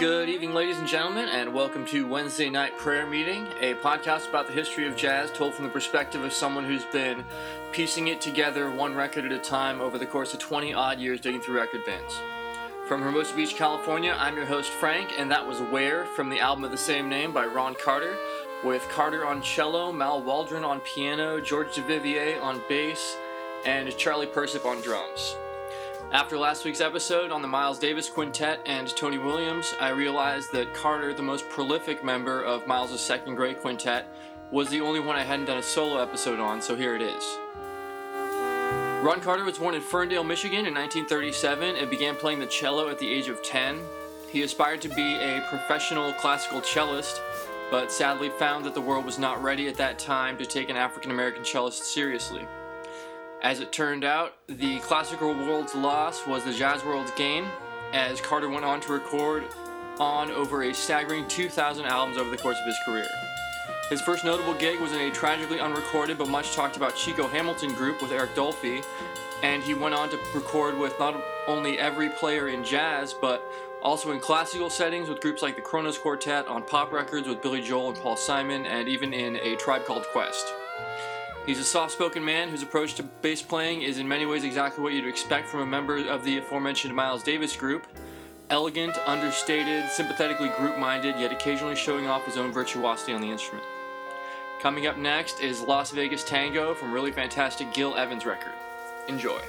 Good evening, ladies and gentlemen, and welcome to Wednesday Night Prayer Meeting, a podcast about the history of jazz told from the perspective of someone who's been piecing it together one record at a time over the course of 20 odd years digging through record bins. From Hermosa Beach, California, I'm your host Frank, and that was Where from the album of the same name by Ron Carter, with Carter on cello, Mal Waldron on piano, George Duvivier on bass, and Charlie Persip on drums. After last week's episode on the Miles Davis Quintet and Tony Williams, I realized that Carter, the most prolific member of Miles' second great quintet, was the only one I hadn't done a solo episode on, so here it is. Ron Carter was born in Ferndale, Michigan in 1937 and began playing the cello at the age of 10. He aspired to be a professional classical cellist, but sadly found that the world was not ready at that time to take an African American cellist seriously. As it turned out, the classical world's loss was the jazz world's gain, as Carter went on to record on over a staggering 2,000 albums over the course of his career. His first notable gig was in a tragically unrecorded but much talked about Chico Hamilton group with Eric Dolphy, and he went on to record with not only every player in jazz, but also in classical settings with groups like the Kronos Quartet, on pop records with Billy Joel and Paul Simon, and even in A Tribe Called Quest. He's a soft spoken man whose approach to bass playing is in many ways exactly what you'd expect from a member of the aforementioned Miles Davis group. Elegant, understated, sympathetically group minded, yet occasionally showing off his own virtuosity on the instrument. Coming up next is Las Vegas Tango from really fantastic Gil Evans record. Enjoy.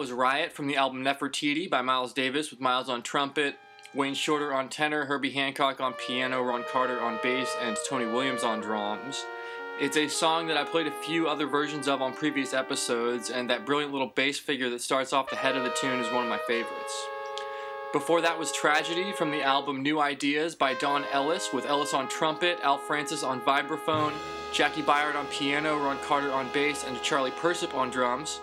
Was Riot from the album Nefertiti by Miles Davis with Miles on trumpet, Wayne Shorter on tenor, Herbie Hancock on piano, Ron Carter on bass, and Tony Williams on drums. It's a song that I played a few other versions of on previous episodes, and that brilliant little bass figure that starts off the head of the tune is one of my favorites. Before that was Tragedy from the album New Ideas by Don Ellis, with Ellis on trumpet, Al Francis on vibraphone, Jaki Byard on piano, Ron Carter on bass, and Charlie Persip on drums.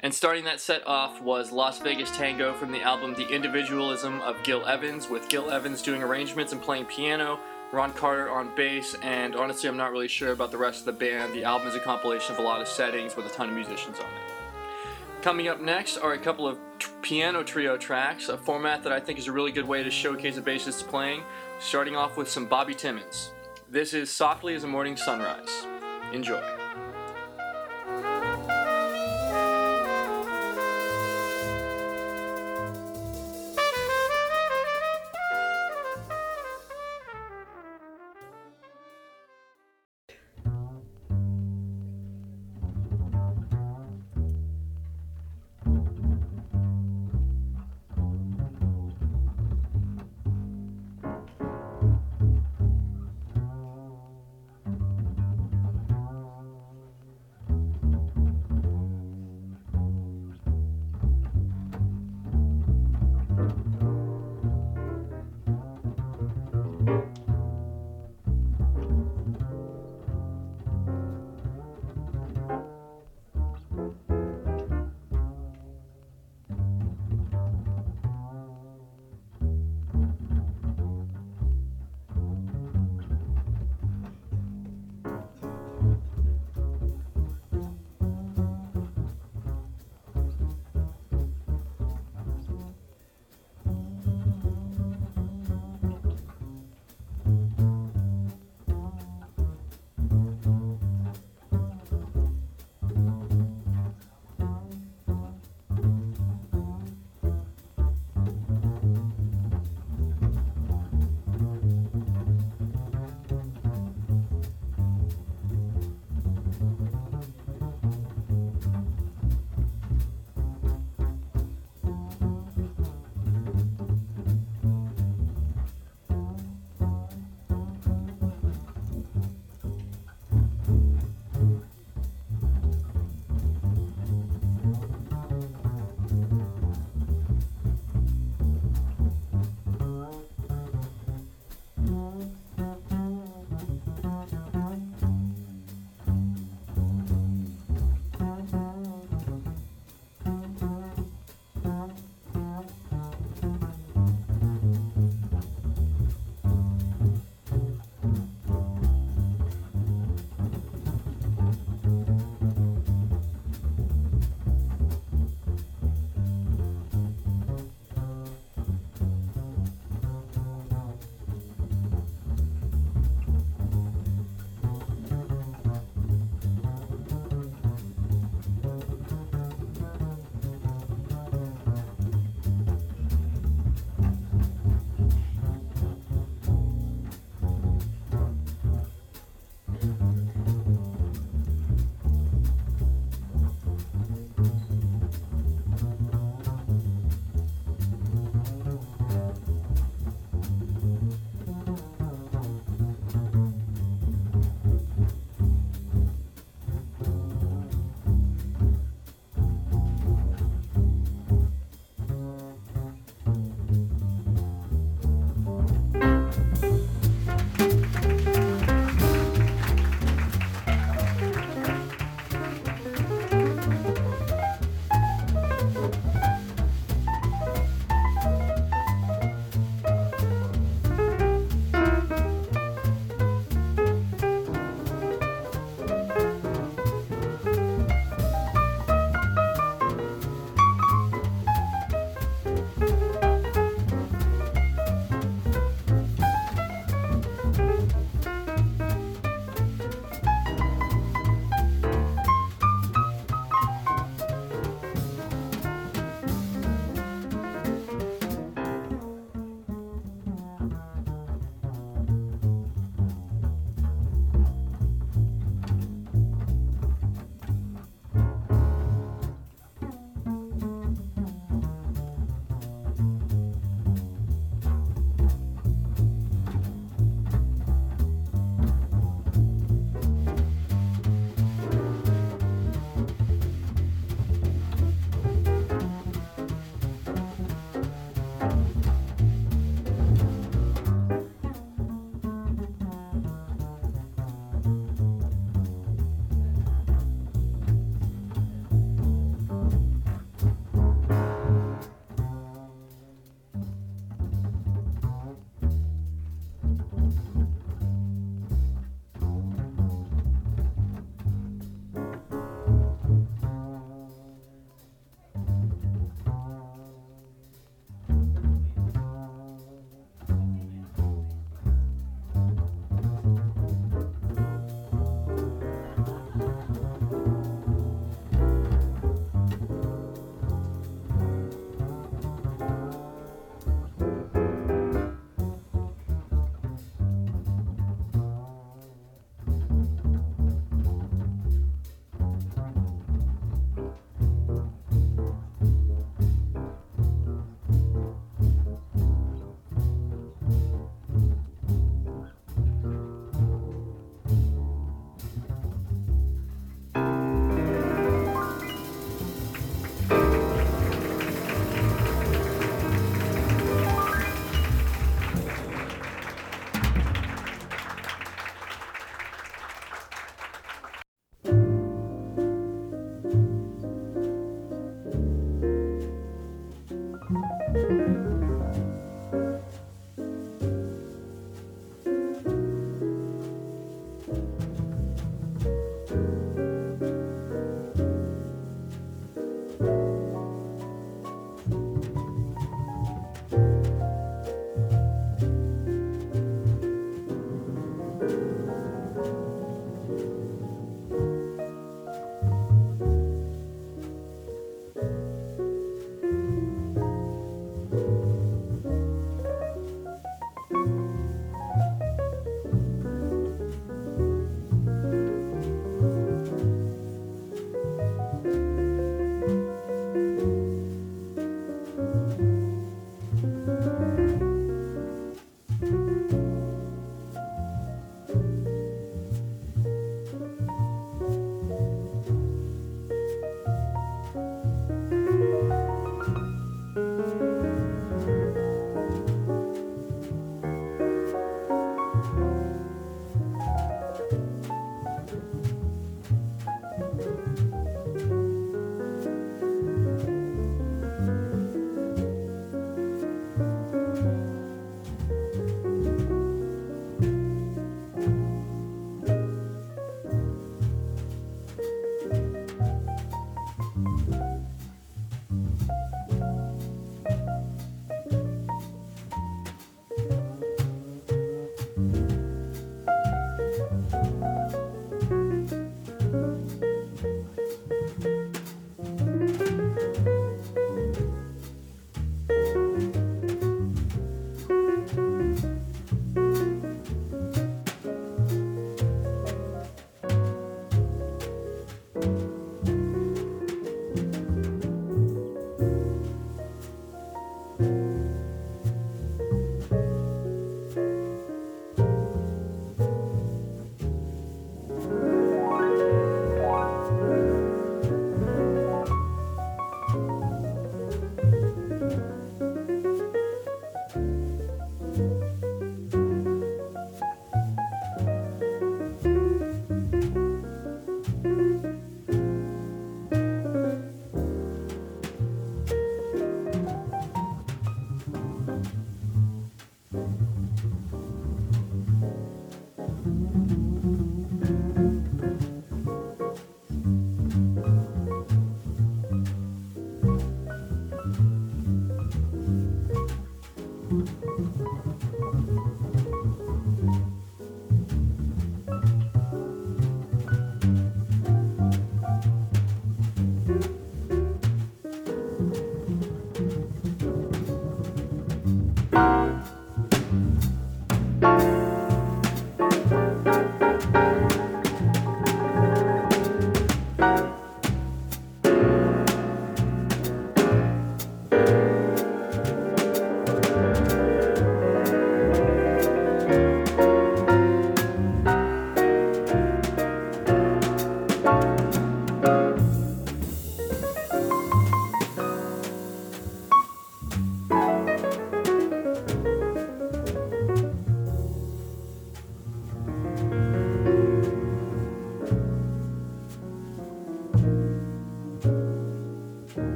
And starting that set off was Las Vegas Tango from the album The Individualism of Gil Evans, with Gil Evans doing arrangements and playing piano, Ron Carter on bass, and honestly, I'm not really sure about the rest of the band. The album is a compilation of a lot of settings with a ton of musicians on it. Coming up next are a couple of t- piano trio tracks, a format that I think is a really good way to showcase a bassist playing, starting off with some Bobby Timmons. This is Softly as a Morning Sunrise. Enjoy.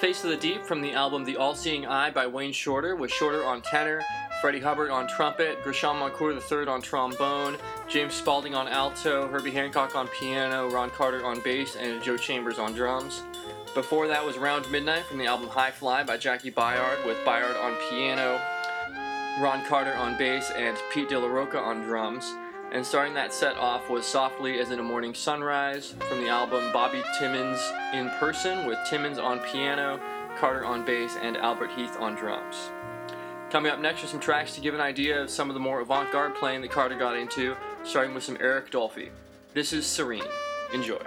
Face of the Deep from the album The All Seeing Eye by Wayne Shorter, with Shorter on tenor, Freddie Hubbard on trumpet, Grachan Moncur III on trombone, James Spaulding on alto, Herbie Hancock on piano, Ron Carter on bass, and Joe Chambers on drums. Before that was Round Midnight from the album High Fly by Jaki Byard, with Byard on piano, Ron Carter on bass, and Pete De La Roca on drums. And starting that set off was Softly as in a Morning Sunrise from the album Bobby Timmons in Person with Timmons on piano, Carter on bass, and Albert Heath on drums. Coming up next are some tracks to give an idea of some of the more avant garde playing that Carter got into, starting with some Eric Dolphy. This is Serene. Enjoy.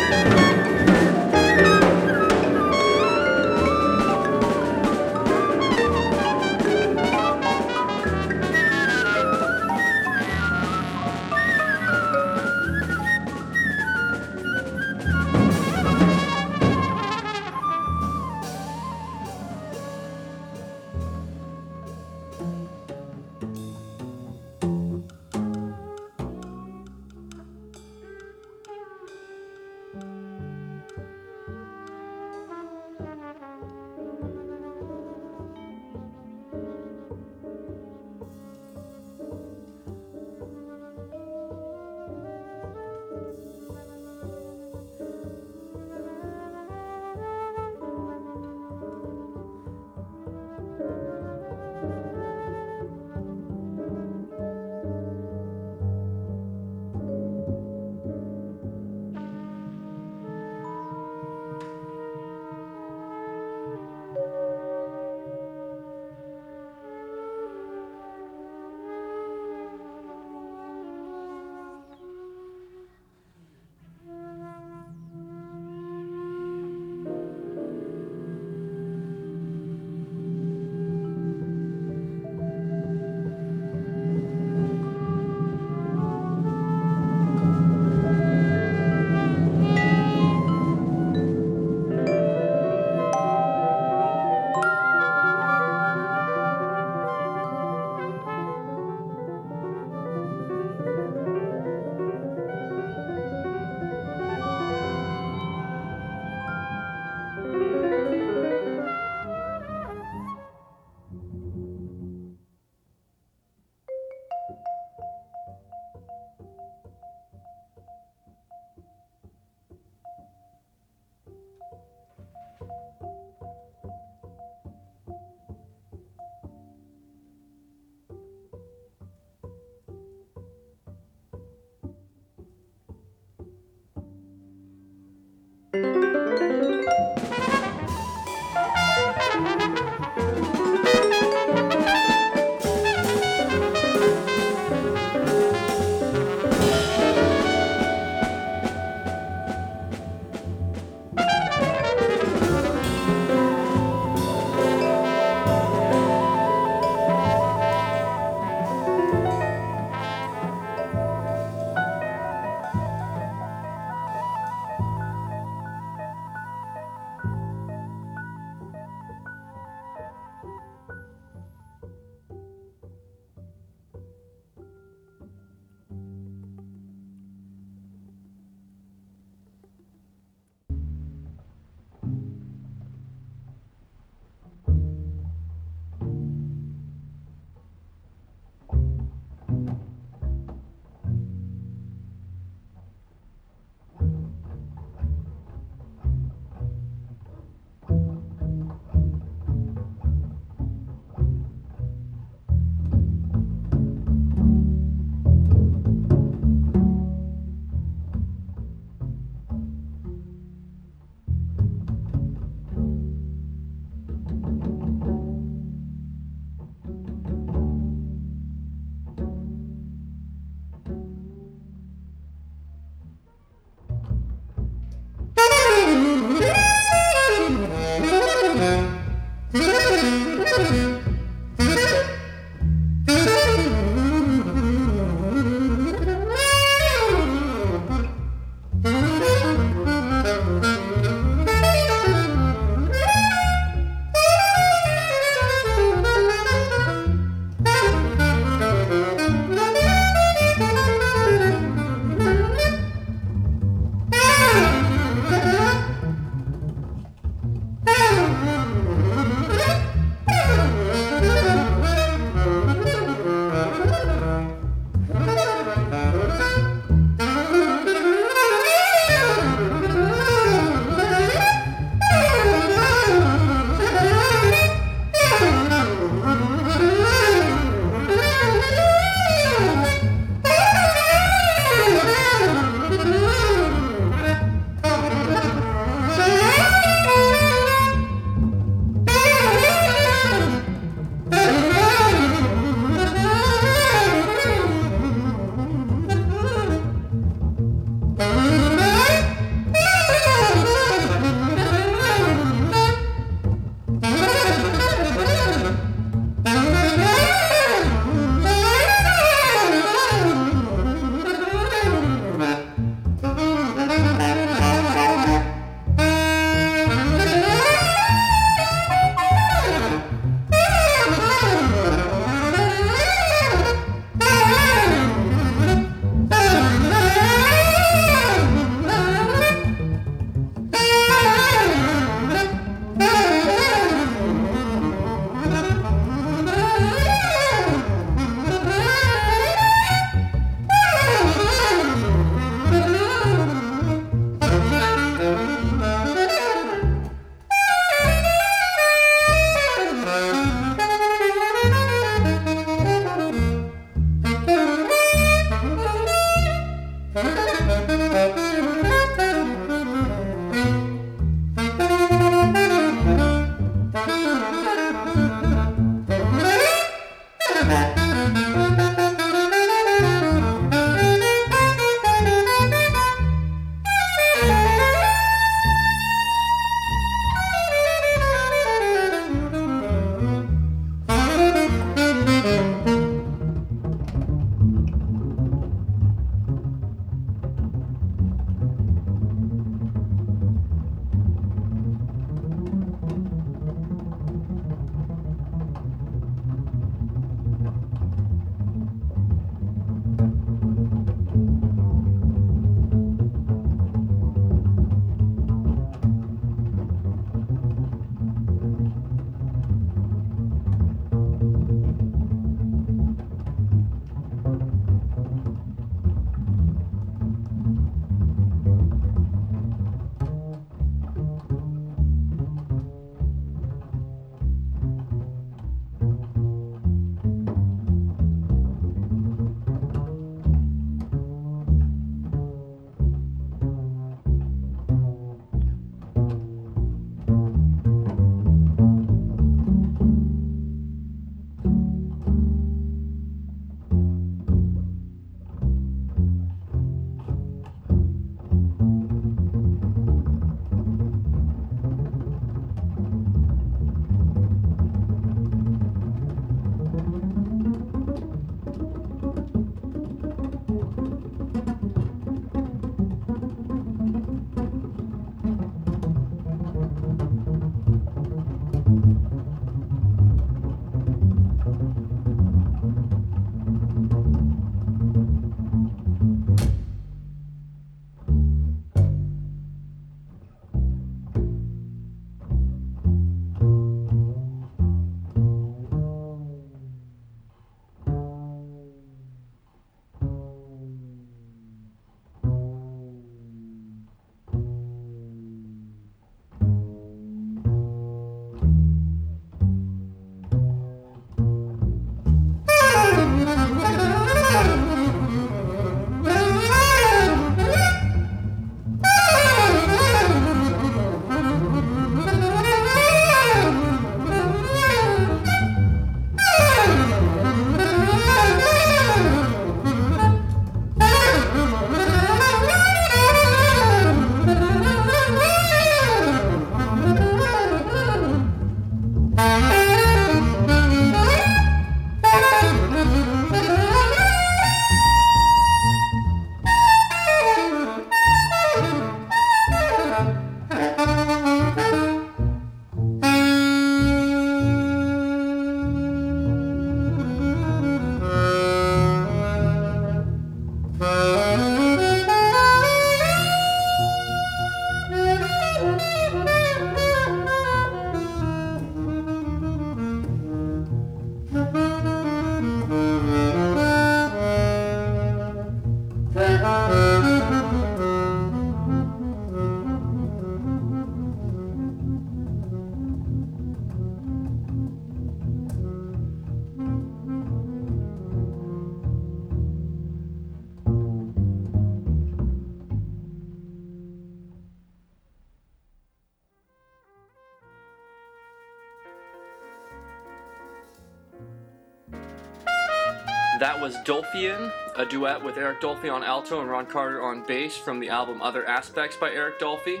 Was Dolphian, a duet with Eric Dolphy on alto and Ron Carter on bass from the album Other Aspects by Eric Dolphy.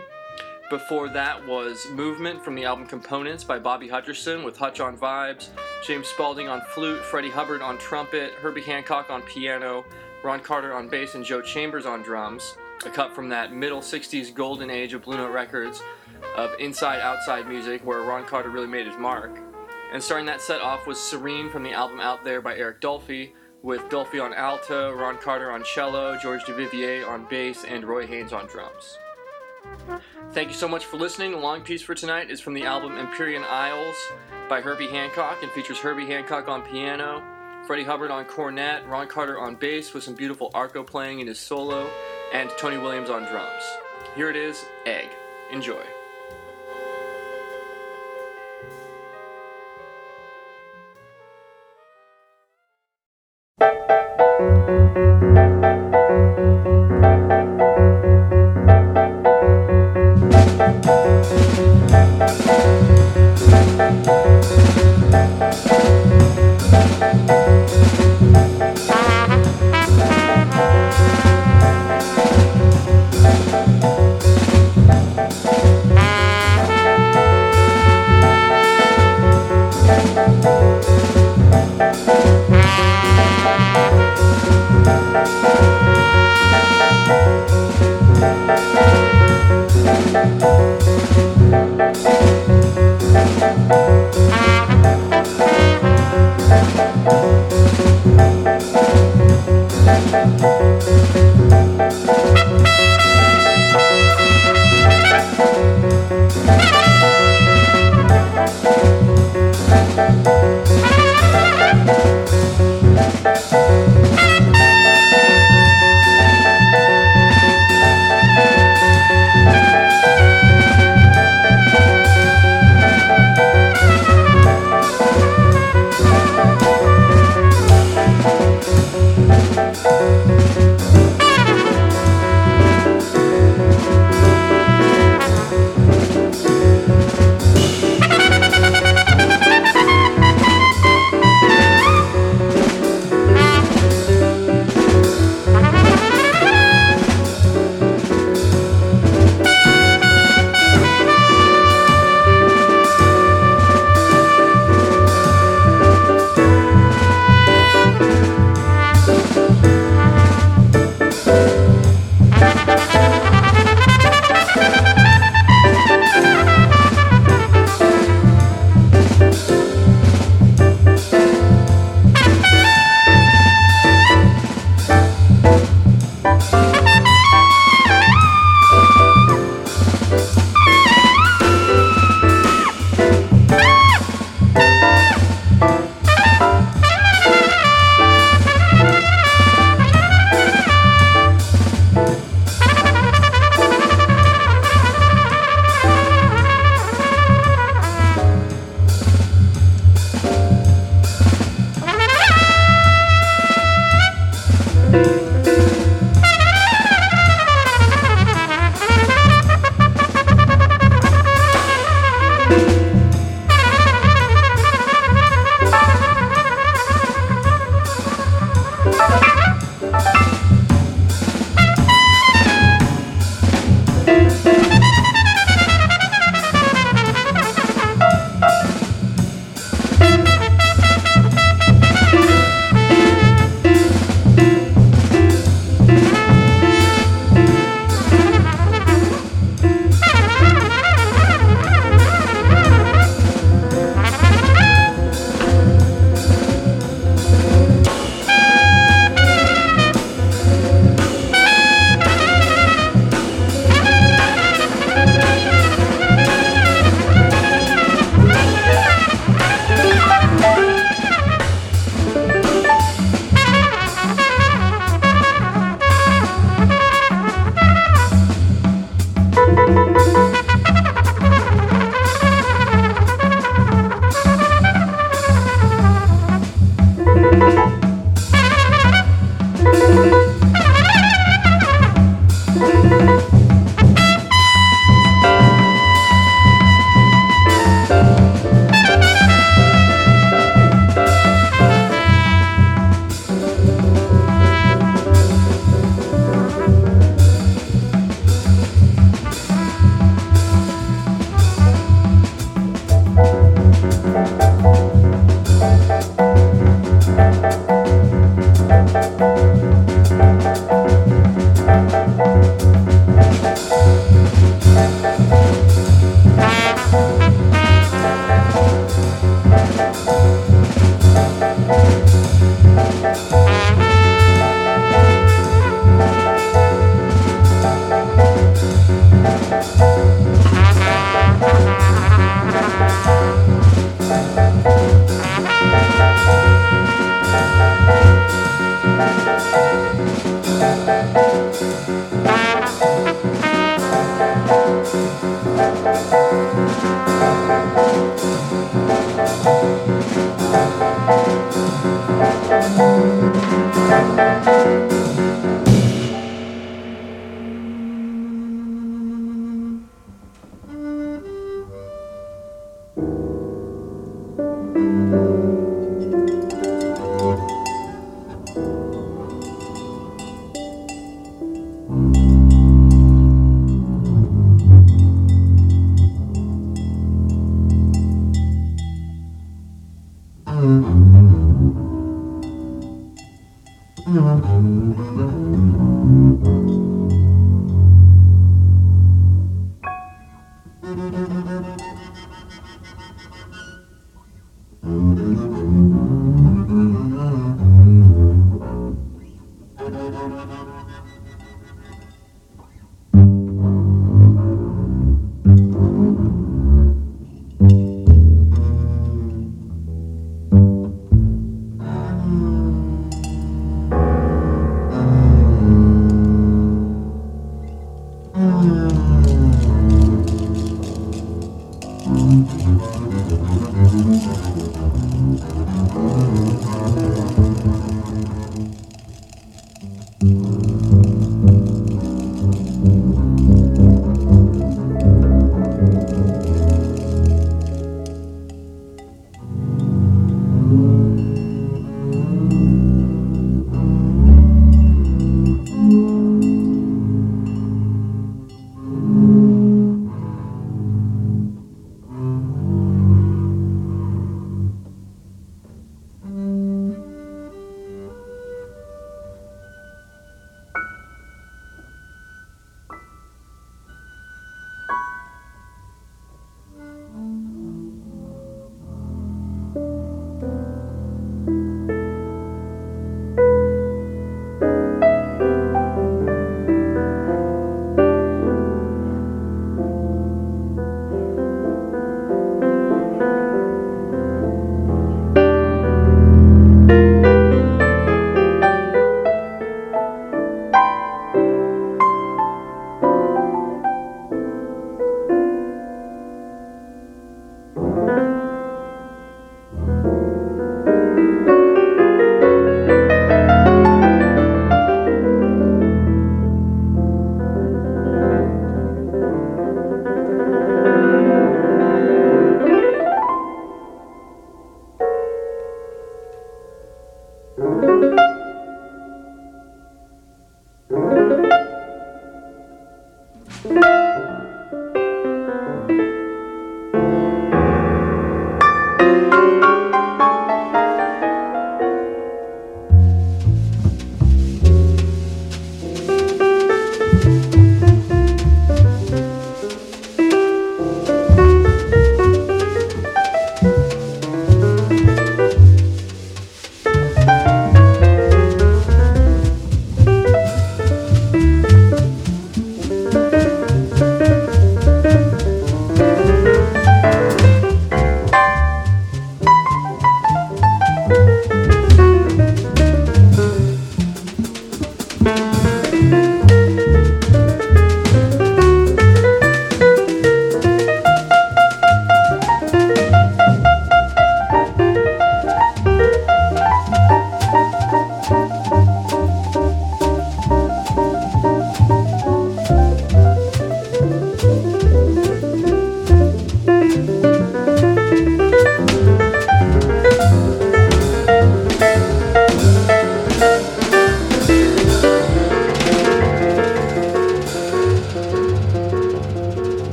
Before that was Movement from the album Components by Bobby Hutcherson with Hutch on vibes, James Spaulding on flute, Freddie Hubbard on trumpet, Herbie Hancock on piano, Ron Carter on bass, and Joe Chambers on drums. A cut from that middle 60s golden age of Blue Note Records of inside outside music where Ron Carter really made his mark. And starting that set off was Serene from the album Out There by Eric Dolphy, with Dolphy on alto, Ron Carter on cello, George Duvivier on bass, and Roy Haynes on drums. Thank you so much for listening. The long piece for tonight is from the album Empyrean Isles by Herbie Hancock and features Herbie Hancock on piano, Freddie Hubbard on cornet, Ron Carter on bass with some beautiful arco playing in his solo, and Tony Williams on drums. Here it is, Egg. Enjoy.